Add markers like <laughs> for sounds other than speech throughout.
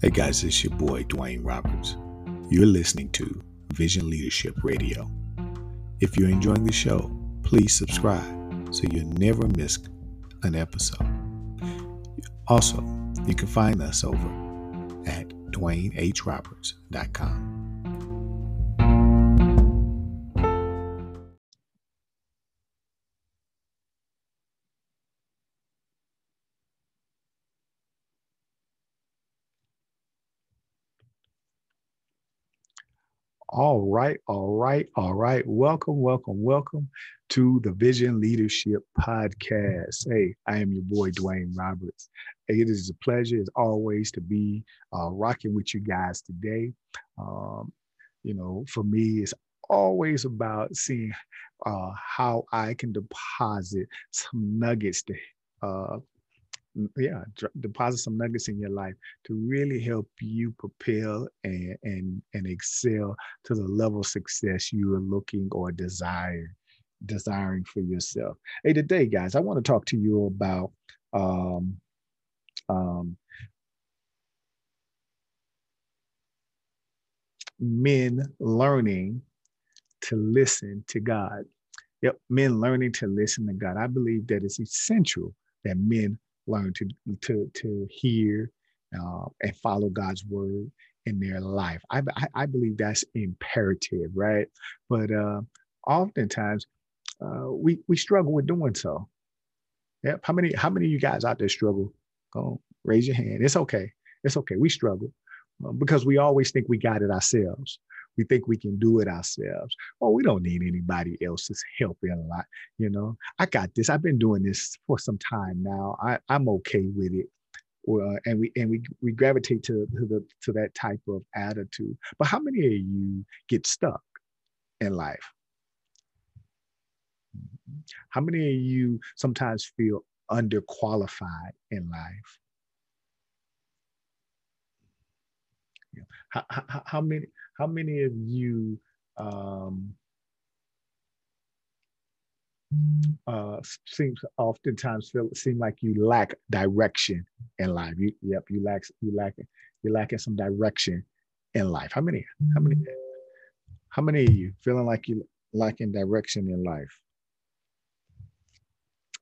Hey guys, it's your boy Dwayne Roberts. You're listening to Vision Leadership Radio. If you're enjoying the show, please subscribe so you never miss an episode. Also, you can find us over at DwayneHRoberts.com. All right, all right, all right. Welcome, welcome, welcome to the Vision Leadership Podcast. Hey, I am your boy Dwayne Roberts. It is a pleasure, as always, to be uh, rocking with you guys today. Um, you know, for me, it's always about seeing uh, how I can deposit some nuggets to uh, yeah deposit some nuggets in your life to really help you propel and and and excel to the level of success you are looking or desire desiring for yourself. Hey today guys i want to talk to you about um um men learning to listen to god. Yep men learning to listen to god. I believe that it's essential that men learn to to to hear uh, and follow God's word in their life. I, I, I believe that's imperative, right? But uh, oftentimes uh, we we struggle with doing so. Yep. How many how many of you guys out there struggle? Go raise your hand. It's okay. It's okay. We struggle uh, because we always think we got it ourselves. We think we can do it ourselves. Oh, we don't need anybody else's help in a lot. You know, I got this. I've been doing this for some time now. I, I'm okay with it. Uh, and we and we we gravitate to, to the to that type of attitude. But how many of you get stuck in life? How many of you sometimes feel underqualified in life? How, how, how many how many of you um, uh, seems oftentimes feel seem like you lack direction in life. You, yep, you lack you lack you lacking some direction in life. How many? How many? How many of you feeling like you lacking direction in life?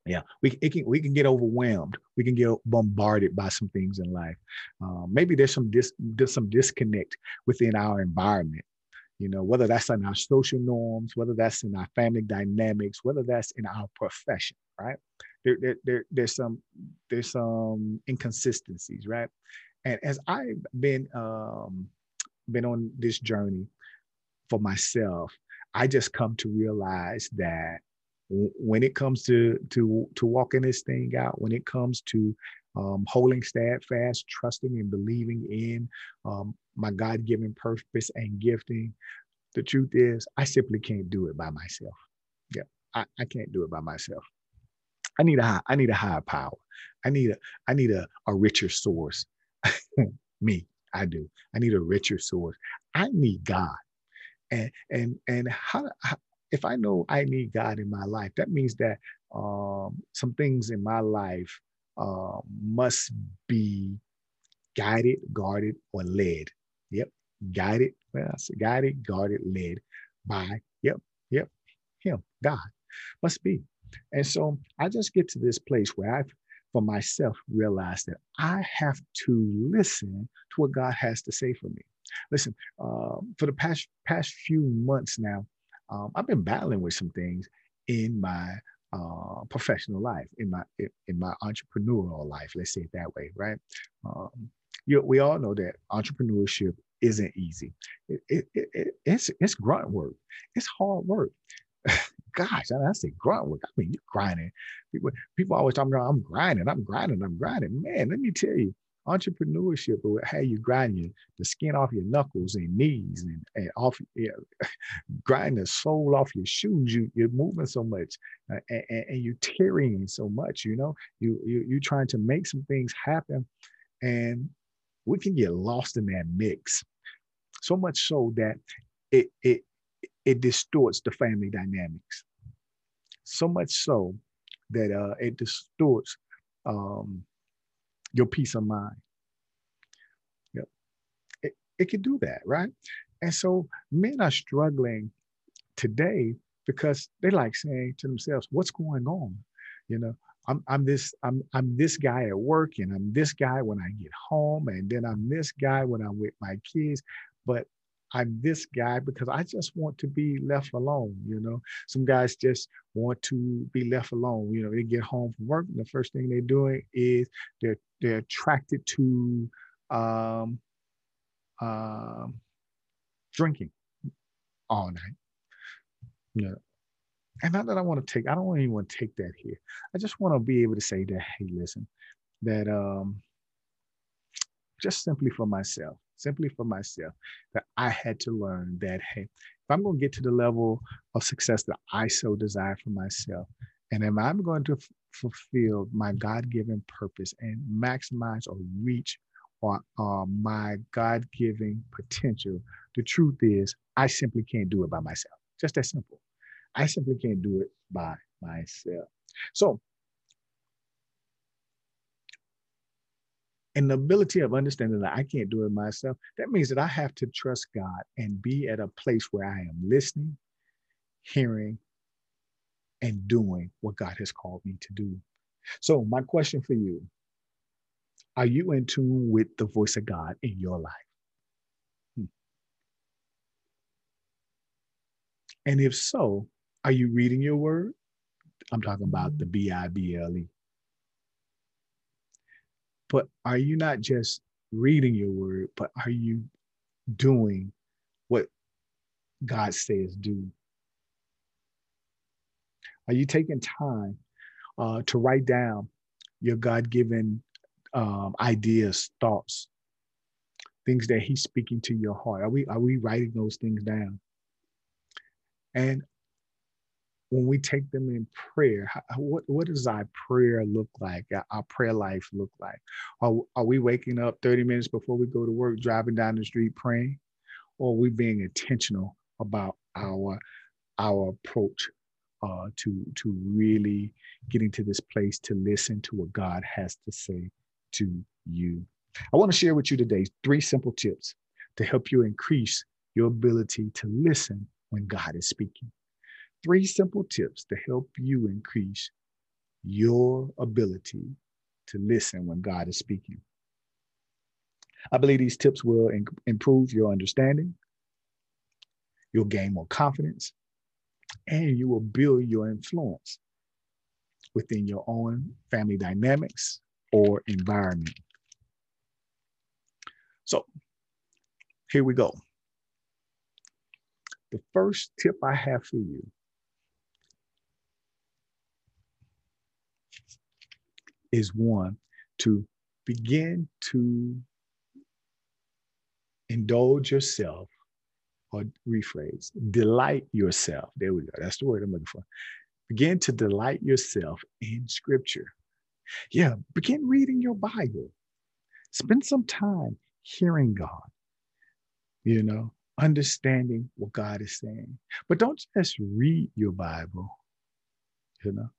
Yeah, we can we can get overwhelmed. We can get bombarded by some things in life. Um, maybe there's some dis, there's some disconnect within our environment. You know, whether that's in our social norms, whether that's in our family dynamics, whether that's in our profession, right? There, there, there there's some there's some inconsistencies, right? And as I've been um, been on this journey for myself, I just come to realize that when it comes to to to walking this thing out, when it comes to um, holding steadfast, trusting and believing in um, my God-given purpose and gifting, the truth is, I simply can't do it by myself. Yeah, I, I can't do it by myself. I need a high, I need a higher power. I need a I need a, a richer source. <laughs> Me, I do. I need a richer source. I need God. And and and how, how if I know I need God in my life, that means that um, some things in my life uh, must be guided, guarded, or led. Yep, guided, well, guided, guarded, led by, yep, yep, Him, God, must be. And so I just get to this place where I've, for myself, realized that I have to listen to what God has to say for me. Listen, uh, for the past past few months now, um, I've been battling with some things in my uh, professional life, in my in my entrepreneurial life. Let's say it that way, right? Um, you, we all know that entrepreneurship isn't easy. It, it, it, it's it's grunt work. It's hard work. <laughs> Gosh, I, I say grunt work. I mean, you're grinding. People, people always talk about I'm grinding, I'm grinding, I'm grinding. Man, let me tell you, entrepreneurship will have you grinding the skin off your knuckles and knees and, and off <laughs> grinding the sole off your shoes you, you're moving so much uh, and, and, you're tearing so much you know? You, you you're trying to make some things happen and we can get lost in that mix. So much so that it it it distorts the family dynamics. So much so that uh, it distorts um, your peace of mind. Yep. it it can do that, right? And so men are struggling today because they like saying to themselves, what's going on? You know, I'm, I'm this I'm I'm this guy at work and I'm this guy when I get home and then I'm this guy when I'm with my kids but I'm this guy because I just want to be left alone. You know, some guys just want to be left alone. You know, they get home from work and the first thing they're doing is they're they're attracted to um, um, drinking all night. Know, and not that I want to take, I don't even want to take that here. I just want to be able to say that, hey, listen, that um, just simply for myself, simply for myself, that I had to learn that, hey, if I'm going to get to the level of success that I so desire for myself, and if I'm going to fulfill my God given purpose and maximize or reach or uh, my God given potential, the truth is, I simply can't do it by myself. Just that simple. I simply can't do it by myself. So, and the ability of understanding that I can't do it myself, that means that I have to trust God and be at a place where I am listening, hearing, and doing what God has called me to do. So, my question for you are you in tune with the voice of God in your life? Hmm. And if so, are you reading your word? I'm talking about the B I B L E. But are you not just reading your word, but are you doing what God says do? Are you taking time uh, to write down your God given um, ideas, thoughts, things that He's speaking to your heart? Are we are we writing those things down? And when we take them in prayer, what, what does our prayer look like? Our prayer life look like? Are, are we waking up 30 minutes before we go to work, driving down the street praying? Or are we being intentional about our, our approach uh, to, to really getting to this place to listen to what God has to say to you? I want to share with you today three simple tips to help you increase your ability to listen when God is speaking three simple tips to help you increase your ability to listen when God is speaking. I believe these tips will in- improve your understanding, you'll gain more confidence, and you will build your influence within your own family dynamics or environment. So, here we go. The first tip I have for you is one to begin to indulge yourself or rephrase, delight yourself. There we go. That's the word I'm looking for. Begin to delight yourself in scripture. Yeah, begin reading your Bible. Spend some time hearing God, you know, understanding what God is saying. But don't just read your Bible, you know,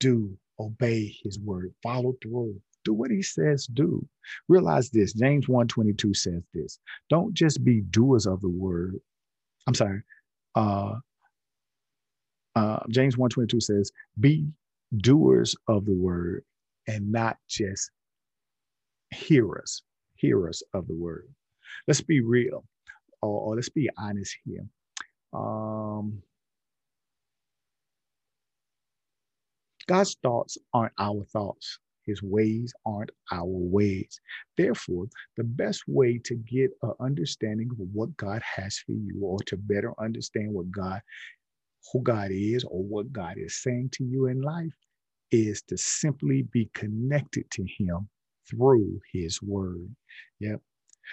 do obey his word, follow through, do what he says do. Realize this, James 1:22 says this. Don't just be doers of the word. I'm sorry. Uh, uh, James 1:22 says, be doers of the word and not just hearers, hearers of the word. Let's be real, or, or let's be honest here. Um, God's thoughts aren't our thoughts. His ways aren't our ways. Therefore, the best way to get an understanding of what God has for you or to better understand what God, who God is or what God is saying to you in life is to simply be connected to him through his word. Yep.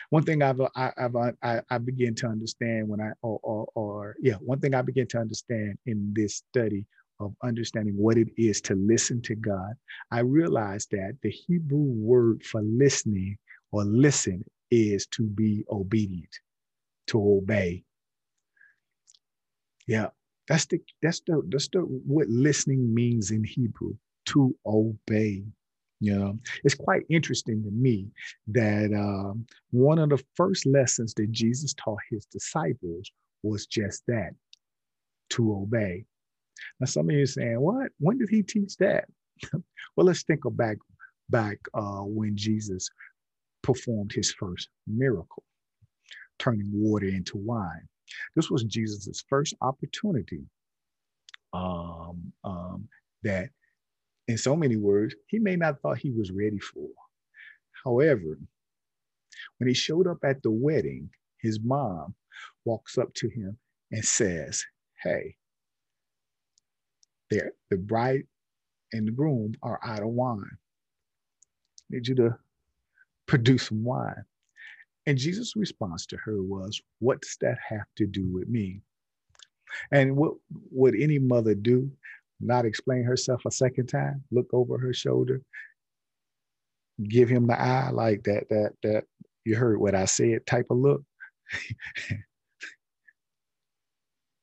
One thing I've I, have I, I begin to understand when I or, or, or yeah one thing I begin to understand in this study of understanding what it is to listen to God, I realized that the Hebrew word for listening or listen is to be obedient, to obey. Yeah, that's the that's the that's the what listening means in Hebrew, to obey. You know, it's quite interesting to me that um, one of the first lessons that Jesus taught his disciples was just that to obey. Now, some of you saying, "What? When did he teach that?" <laughs> well, let's think of back back uh, when Jesus performed his first miracle, turning water into wine. This was Jesus's first opportunity um, um, that in so many words, he may not thought he was ready for. However, when he showed up at the wedding, his mom walks up to him and says, Hey, there, the bride and the groom are out of wine. Need you to produce some wine. And Jesus' response to her was, What does that have to do with me? And what would any mother do? Not explain herself a second time, look over her shoulder, give him the eye like that, that, that you heard what I said type of look. <laughs>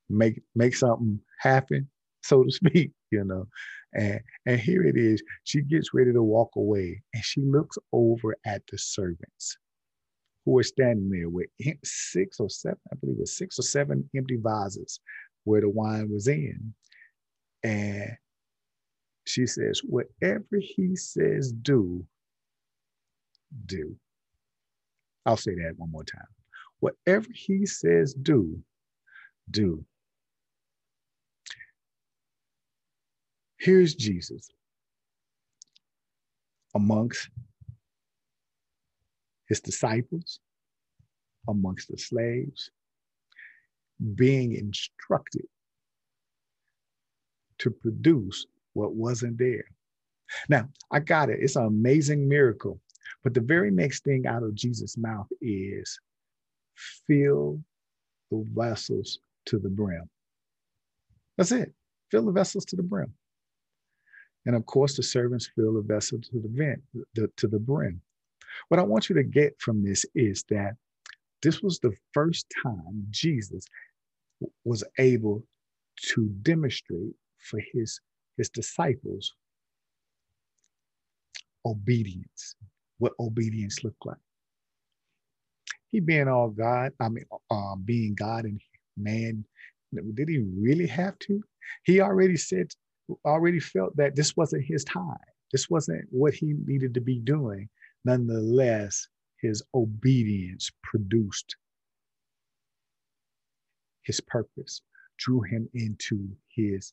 make make something happen, so to speak, <laughs> you know. And and here it is. She gets ready to walk away and she looks over at the servants who are standing there with six or seven, I believe it was six or seven empty vases where the wine was in. And she says, Whatever he says, do, do. I'll say that one more time. Whatever he says, do, do. Here's Jesus amongst his disciples, amongst the slaves, being instructed to produce what wasn't there. Now, I got it. It's an amazing miracle. But the very next thing out of Jesus' mouth is fill the vessels to the brim. That's it. Fill the vessels to the brim. And of course, the servants fill the vessel to the vent, the, to the brim. What I want you to get from this is that this was the first time Jesus was able to demonstrate for his, his disciples obedience, what obedience looked like. He being all God, I mean, um, being God and man, did he really have to? He already said, already felt that this wasn't his time. This wasn't what he needed to be doing. Nonetheless, his obedience produced his purpose, drew him into his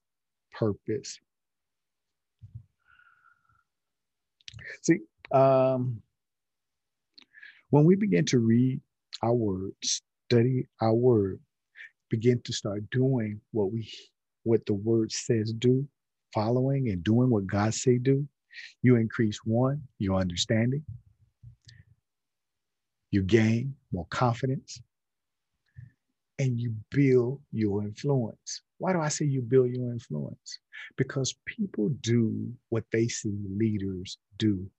purpose. See, um, when we begin to read our word, study our word, begin to start doing what we what the word says do, following and doing what God say do, you increase one, your understanding. You gain more confidence and you build your influence. Why do I say you build your influence? Because people do what they see leaders do.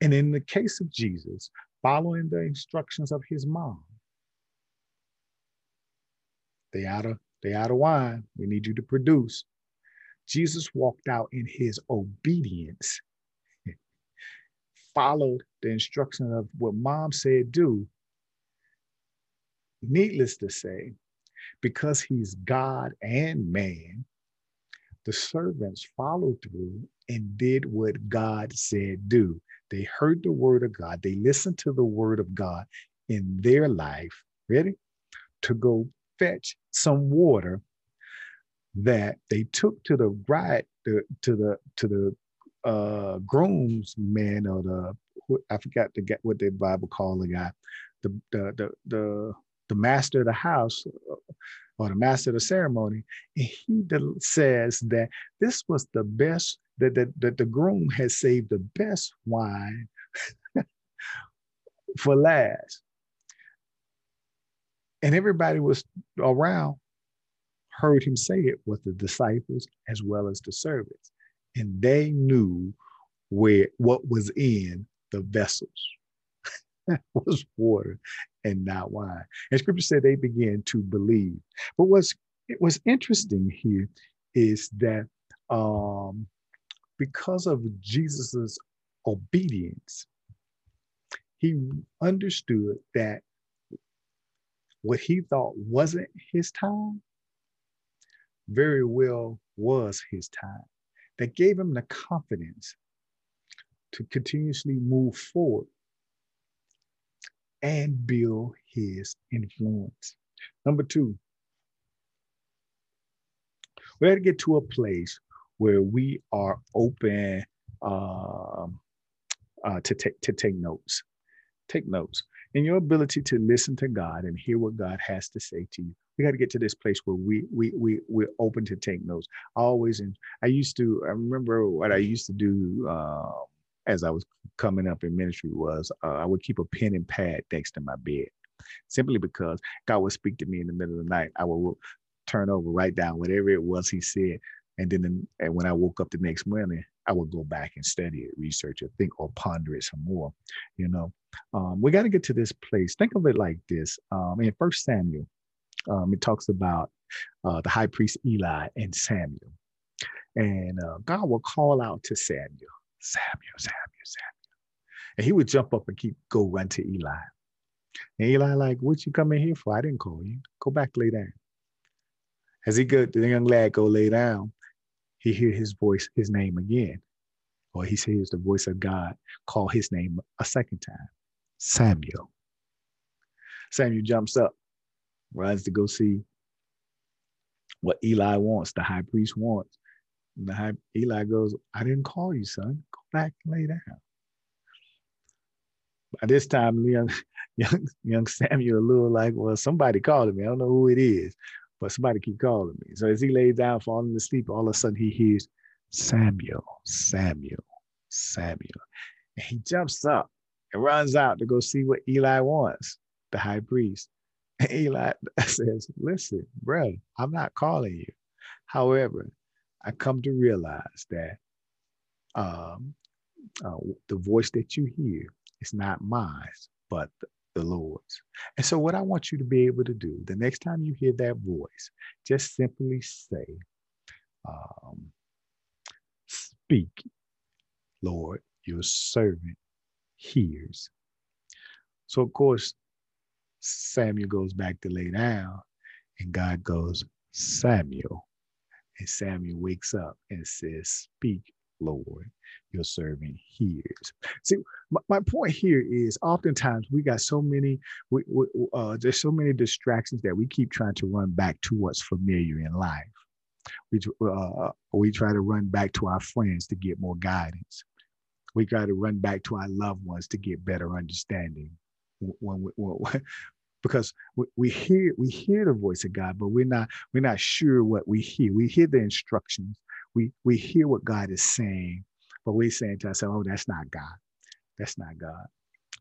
And in the case of Jesus, following the instructions of his mom, they out of they out of wine. We need you to produce. Jesus walked out in his obedience, followed the instruction of what mom said do, Needless to say, because he's God and man, the servants followed through and did what God said do. They heard the word of God, they listened to the word of God in their life, ready? To go fetch some water that they took to the bride, to, to the to the uh groomsman or the I forgot to get what the Bible called the guy, the the the the the master of the house uh, or the master of the ceremony, and he says that this was the best, that, that, that the groom has saved the best wine <laughs> for last. And everybody was around, heard him say it with the disciples as well as the servants. And they knew where what was in the vessels <laughs> was water and not wine. And scripture said they began to believe. But what's was interesting here is that um, because of Jesus's obedience, he understood that what he thought wasn't his time very well was his time. That gave him the confidence to continuously move forward and build his influence. Number two, we had to get to a place where we are open uh, uh, to take to take notes. Take notes. In your ability to listen to God and hear what God has to say to you, we got to get to this place where we we we we're open to take notes. Always, and I used to. I remember what I used to do. Uh, as I was coming up in ministry was uh, I would keep a pen and pad next to my bed, simply because God would speak to me in the middle of the night. I would turn over, write down whatever it was He said, and then and when I woke up the next morning, I would go back and study it, research it, think or ponder it some more. You know, um, we got to get to this place. Think of it like this: um, in First Samuel, um, it talks about uh, the high priest Eli and Samuel, and uh, God will call out to Samuel Samuel, Samuel, Samuel. And he would jump up and keep go run to Eli. And Eli, like, what you coming here for? I didn't call you. Go back, lay down. As he go, the young lad go lay down, he hear his voice, his name again. Or he hears the voice of God call his name a second time. Samuel. Samuel jumps up, runs to go see what Eli wants, the high priest wants. And the high, Eli goes, I didn't call you, son. Go back and lay down. By this time, young, <laughs> young, young Samuel a little like, well, somebody called me. I don't know who it is, but somebody keep calling me. So as he lays down, falling asleep, all of a sudden he hears Samuel, Samuel, Samuel. And he jumps up and runs out to go see what Eli wants, the high priest. <laughs> Eli says, listen, bro, I'm not calling you. However, I come to realize that um, uh, the voice that you hear is not mine, but the Lord's. And so, what I want you to be able to do the next time you hear that voice, just simply say, um, Speak, Lord, your servant hears. So, of course, Samuel goes back to lay down, and God goes, Samuel. And Samuel wakes up and says, Speak, Lord, your servant hears. See, my, my point here is oftentimes we got so many, we, we, uh, there's so many distractions that we keep trying to run back to what's familiar in life. We, uh, we try to run back to our friends to get more guidance. We try to run back to our loved ones to get better understanding. When, when, when, <laughs> because we, we hear we hear the voice of God, but we're not we're not sure what we hear. We hear the instructions. We we hear what God is saying, but we're saying to ourselves, "Oh, that's not God. That's not God.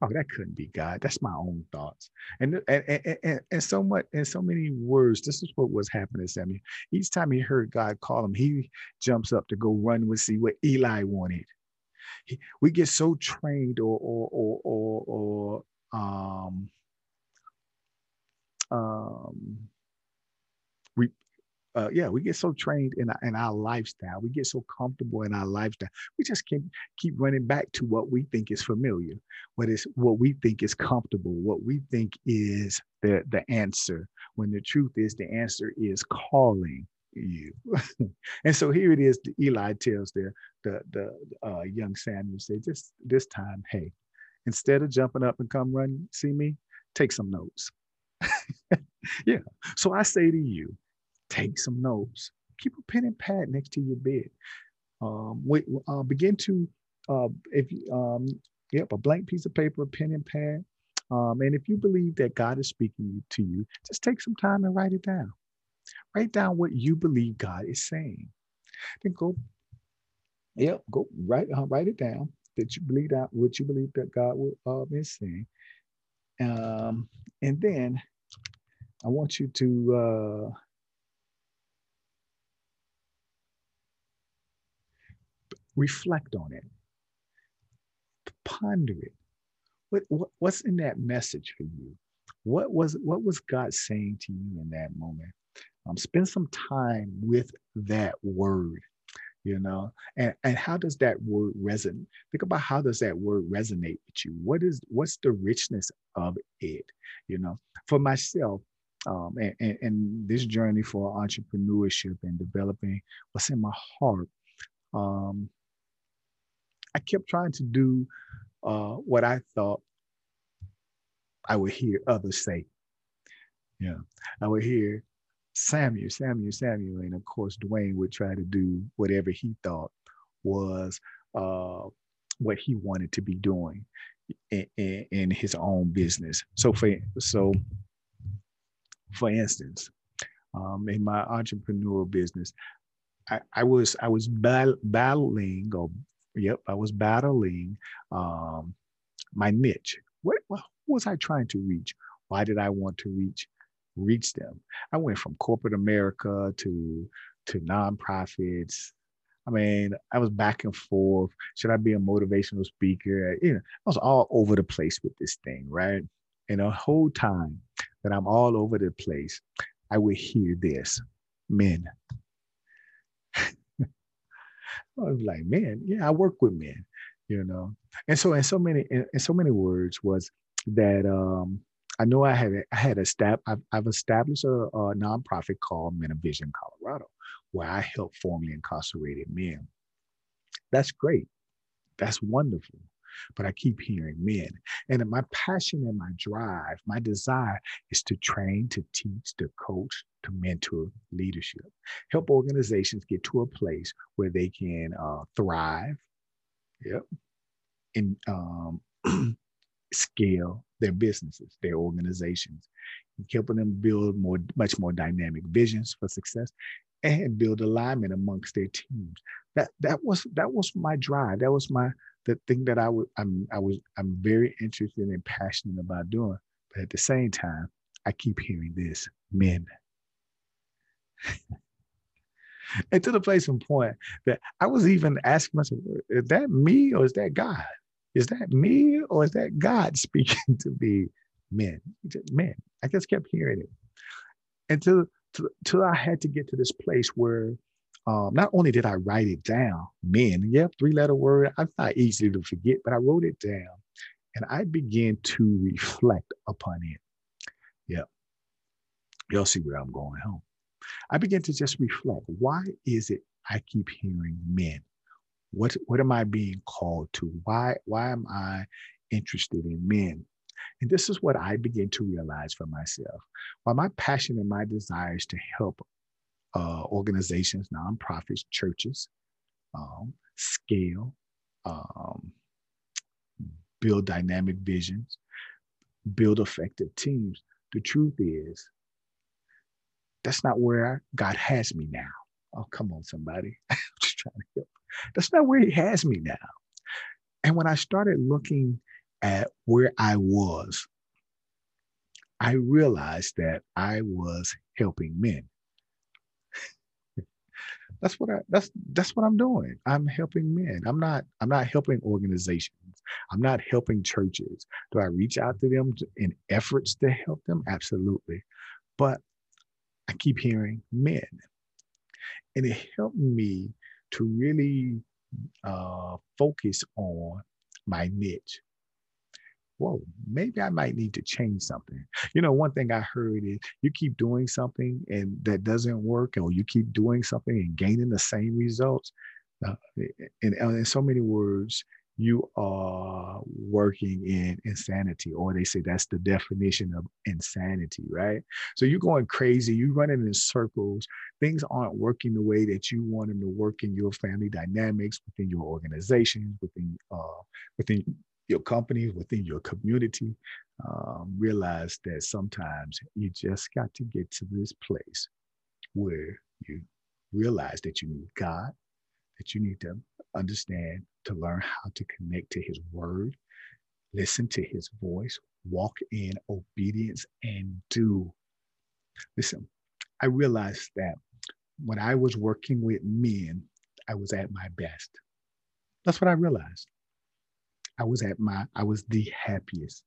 Oh, that couldn't be God. That's my own thoughts." And and and, and, and so much in so many words, this is what was happening to Samuel. Each time he heard God call him, he jumps up to go run and see what Eli wanted. He, we get so trained or or or or, or um um, we uh, yeah, we get so trained in in our lifestyle. We get so comfortable in our lifestyle. We just can keep running back to what we think is familiar, what is what we think is comfortable, what we think is the the answer. When the truth is, the answer is calling you. <laughs> and so here it is. Eli tells the the the uh, young Samuel, say this this time, hey, instead of jumping up and come run see me, take some notes. <laughs> yeah. So I say to you, take some notes. Keep a pen and pad next to your bed. Um, uh, begin to, uh, if um, yep, a blank piece of paper, a pen and pad. Um, and if you believe that God is speaking to you, just take some time and write it down. Write down what you believe God is saying. Then go, yep, go write uh, write it down that you believe that what you believe that God will, uh, is saying. Um, and then I want you to uh, reflect on it, ponder it. What, what, what's in that message for you? What was what was God saying to you in that moment? Um, spend some time with that word. You know? And and how does that word resonate? Think about how does that word resonate with you? What is what's the richness of it you know? For myself um, and, and, and this journey for entrepreneurship and developing what's in my heart um, i kept trying to do uh, what i thought i would hear others say. Yeah i would hear Samuel, Samuel, Samuel. And of course, Dwayne would try to do whatever he thought was uh, what he wanted to be doing in, in, in, his own business. So for so for instance, um, in my entrepreneurial business, I, I was I was battling or yep, I was battling um, my niche. What, what was I trying to reach? Why did I want to reach reach them. I went from corporate America to to nonprofits. I mean, I was back and forth. Should I be a motivational speaker? You know, I was all over the place with this thing, right? And the whole time that I'm all over the place, I would hear this, men. <laughs> I was like, man, yeah, I work with men, you know. And so in so many in, in so many words was that um I know I had I had a step. I've, I've established a, a nonprofit called Men of Vision Colorado, where I help formerly incarcerated men. That's great. That's wonderful. But I keep hearing men. And my passion and my drive, my desire is to train, to teach, to coach, to mentor leadership, help organizations get to a place where they can uh, thrive. Yep. And um, <clears throat> scale their businesses, their organizations, helping them build more, much more dynamic visions for success and build alignment amongst their teams. That that was that was my drive. That was my the thing that I would I'm I was I'm very interested and passionate about doing. But at the same time, I keep hearing this: men. <laughs> and to the place and point that I was even asking myself, is that me or is that God? Is that me or is that God <laughs> speaking to me? Men, men. I just kept hearing it until until I had to get to this place where um, not only did I write it down, men, yep, three letter word, I'm not easy to forget, but I wrote it down and I began to reflect upon it. Yep. Y'all see where I'm going home. I began to just reflect. Why is it I keep hearing men? What what am I being called to? Why why am I interested in men? And this is what I begin to realize for myself. While my passion and my desires to help uh, organizations, nonprofits, churches um, scale, um, build dynamic visions, build effective teams. The truth is, that's not where God has me now. Oh, come on, somebody. <laughs> I'm just trying to help. That's not where he has me now. And when I started looking at where I was, I realized that I was helping men. <laughs> that's what I that's that's what I'm doing. I'm helping men. I'm not I'm not helping organizations. I'm not helping churches. Do I reach out to them in efforts to help them? Absolutely. But I keep hearing men. And it helped me to really uh, focus on my niche. Whoa, maybe I might need to change something. You know, one thing I heard is you keep doing something and that doesn't work, or you keep doing something and gaining the same results. Uh, in, in so many words, you are working in insanity, or they say that's the definition of insanity, right? So you're going crazy, you're running in circles, things aren't working the way that you want them to work in your family dynamics, within your organizations, within uh, within your company, within your community. Um, realize that sometimes you just got to get to this place where you realize that you need God, that you need to understand to learn how to connect to his word, listen to his voice, walk in obedience, and do. Listen, I realized that when I was working with men, I was at my best. That's what I realized. I was at my, I was the happiest.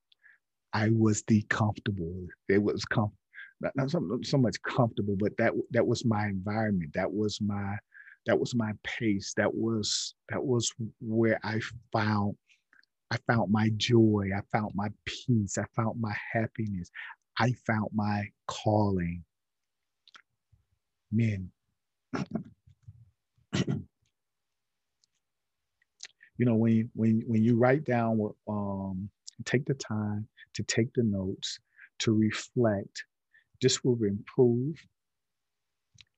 I was the comfortable. It was com- not, not so, so much comfortable, but that that was my environment. That was my that was my pace. That was that was where I found I found my joy. I found my peace. I found my happiness. I found my calling. Men. <clears throat> you know, when when when you write down um take the time to take the notes, to reflect, this will improve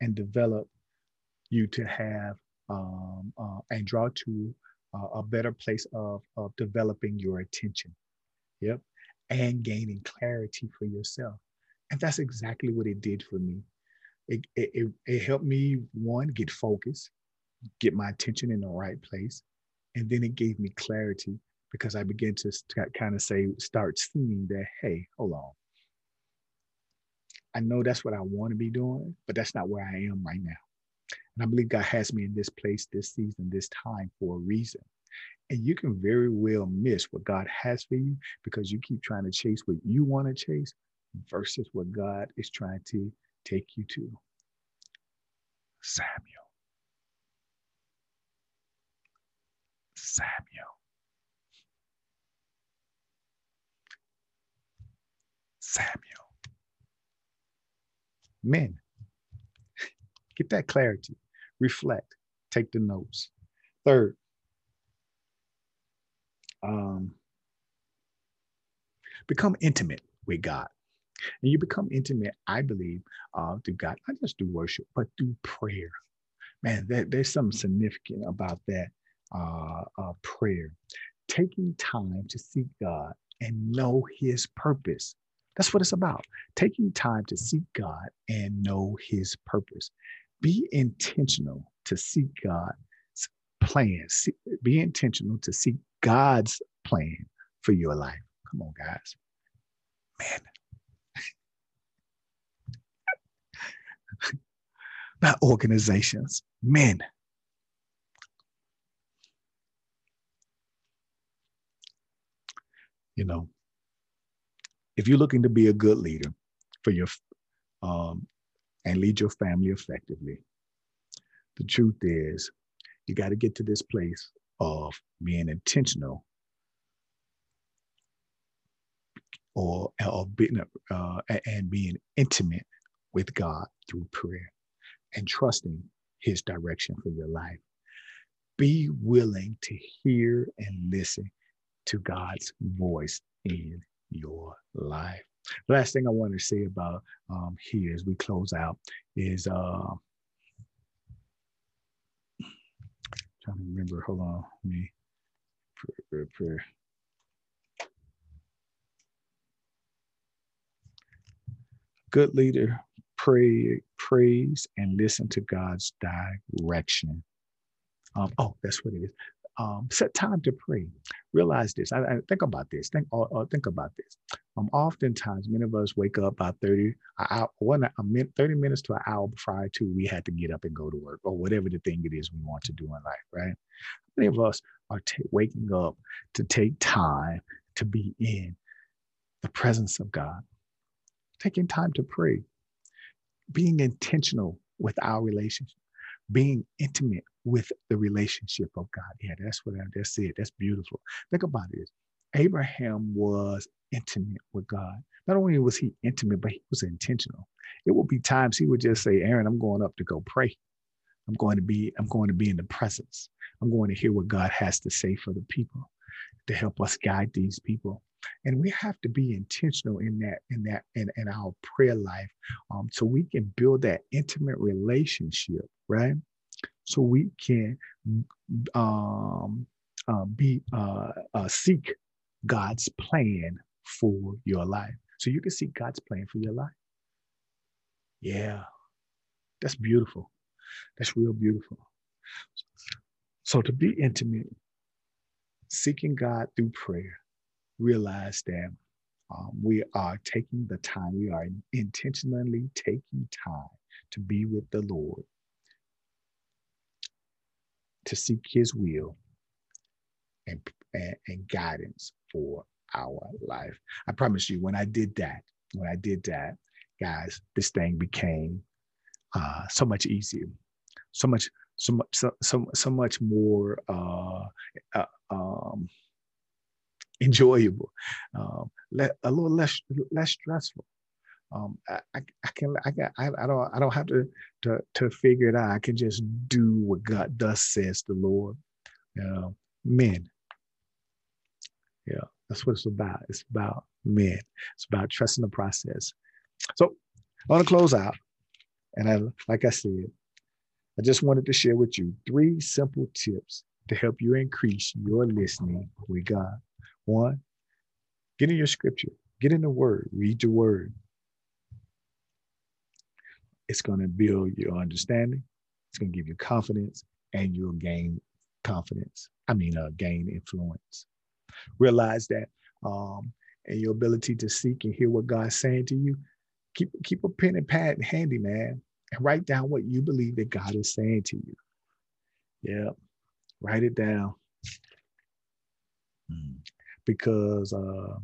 and develop you to have um, uh, and draw to uh, a better place of, of developing your attention. Yep. And gaining clarity for yourself. And that's exactly what it did for me. It, it, it, helped me, one, get focused, get my attention in the right place. And then it gave me clarity because I began to st- kind of say, start seeing that, hey, hold on. I know that's what I want to be doing, but that's not where I am right now. And I believe God has me in this place, this season, this time for a reason. And you can very well miss what God has for you because you keep trying to chase what you want to chase versus what God is trying to take you to. Samuel. Samuel. Samuel. Men, get that clarity, reflect, take the notes. Third, um, become intimate with God. And you become intimate, I believe, uh, through God, not just through worship, but through prayer. Man, there, there's something significant about that uh, uh, prayer. Taking time to seek God and know His purpose that's what it's about. Taking time to seek God and know his purpose. Be intentional to seek God's plan. Be intentional to seek God's plan for your life. Come on, guys. Man. <laughs> Not organizations, men. You know, if you're looking to be a good leader for your um, and lead your family effectively, the truth is you got to get to this place of being intentional or, or being uh, and being intimate with God through prayer and trusting his direction for your life. Be willing to hear and listen to God's voice in your life. Last thing I want to say about um, here as we close out is uh, trying to remember. Hold on, me prayer, prayer. Good leader, pray, praise, and listen to God's direction. Um, oh, that's what it is um, set time to pray. Realize this. I, I think about this. Think, uh, uh, think about this. Um, oftentimes, many of us wake up about 30, hour, one, a minute, 30 minutes to an hour prior to we had to get up and go to work or whatever the thing it is we want to do in life, right? Many of us are t- waking up to take time to be in the presence of God, taking time to pray, being intentional with our relationship, being intimate with the relationship of God. Yeah, that's what I just said. That's beautiful. Think about it. Abraham was intimate with God. Not only was he intimate, but he was intentional. It would be times he would just say, Aaron, I'm going up to go pray. I'm going to be, I'm going to be in the presence. I'm going to hear what God has to say for the people to help us guide these people. And we have to be intentional in that, in that, in, in our prayer life, um, so we can build that intimate relationship, right? So we can um, uh, be uh, uh, seek God's plan for your life. So you can seek God's plan for your life. Yeah, that's beautiful. That's real beautiful. So to be intimate, seeking God through prayer, realize that um, we are taking the time, we are intentionally taking time to be with the Lord to seek his will and, and, and guidance for our life. I promise you, when I did that, when I did that, guys, this thing became uh, so much easier, so much, so much so, so, so much more uh, uh, um, enjoyable, um, a little less less stressful. Um, I, I, can I I, I don't I don't have to, to to figure it out. I can just do what God does says the Lord. Men. Yeah, that's what it's about. It's about men. It's about trusting the process. So I want to close out. And I like I said, I just wanted to share with you three simple tips to help you increase your listening with God. One, get in your scripture, get in the word, read your word. It's going to build your understanding, it's going to give you confidence, and you'll gain confidence. I mean, uh, gain influence. Realize that um, and your ability to seek and hear what God's saying to you, keep keep a pen and pad handy, man, and write down what you believe that God is saying to you. Yeah, write it down. Mm. Because uh,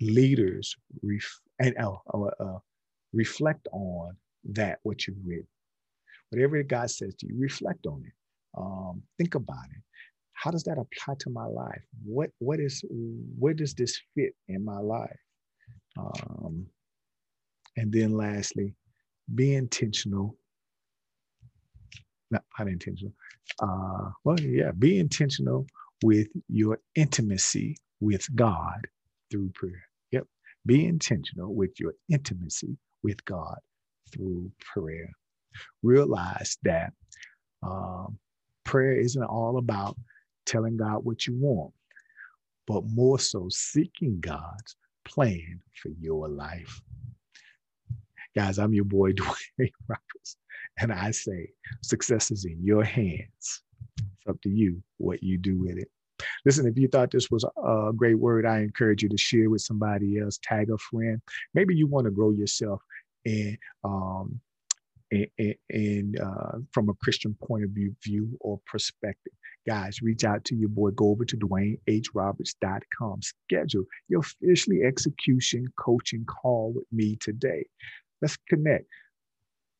leaders ref- and oh, uh, reflect on that what you've read. Whatever God says to you, reflect on it. Um, think about it how does that apply to my life? What what is where does this fit in my life? Um, and then lastly, be intentional. Not, not intentional. Uh, well, yeah, be intentional with your intimacy with God through prayer. Yep. Be intentional with your intimacy with God through prayer. Realize that um, prayer isn't all about telling God what you want, but more so seeking God's plan for your life. Guys, I'm your boy, <laughs> Dwayne Roberts, and I say success is in your hands. It's up to you what you do with it. Listen, if you thought this was a great word, I encourage you to share with somebody else, tag a friend. Maybe you want to grow yourself and um, and, uh, from a Christian point of view, view or perspective. Guys, reach out to your boy. Go over to DwayneHRoberts.com. Schedule your officially execution coaching call with me today. Let's connect.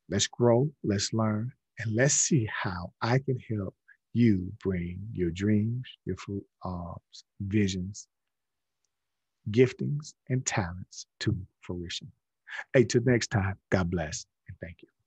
Let's grow. Let's learn. And let's see how I can help you bring your dreams, your uh, visions, giftings, and talents to fruition. Hey, till next time, God bless and thank you.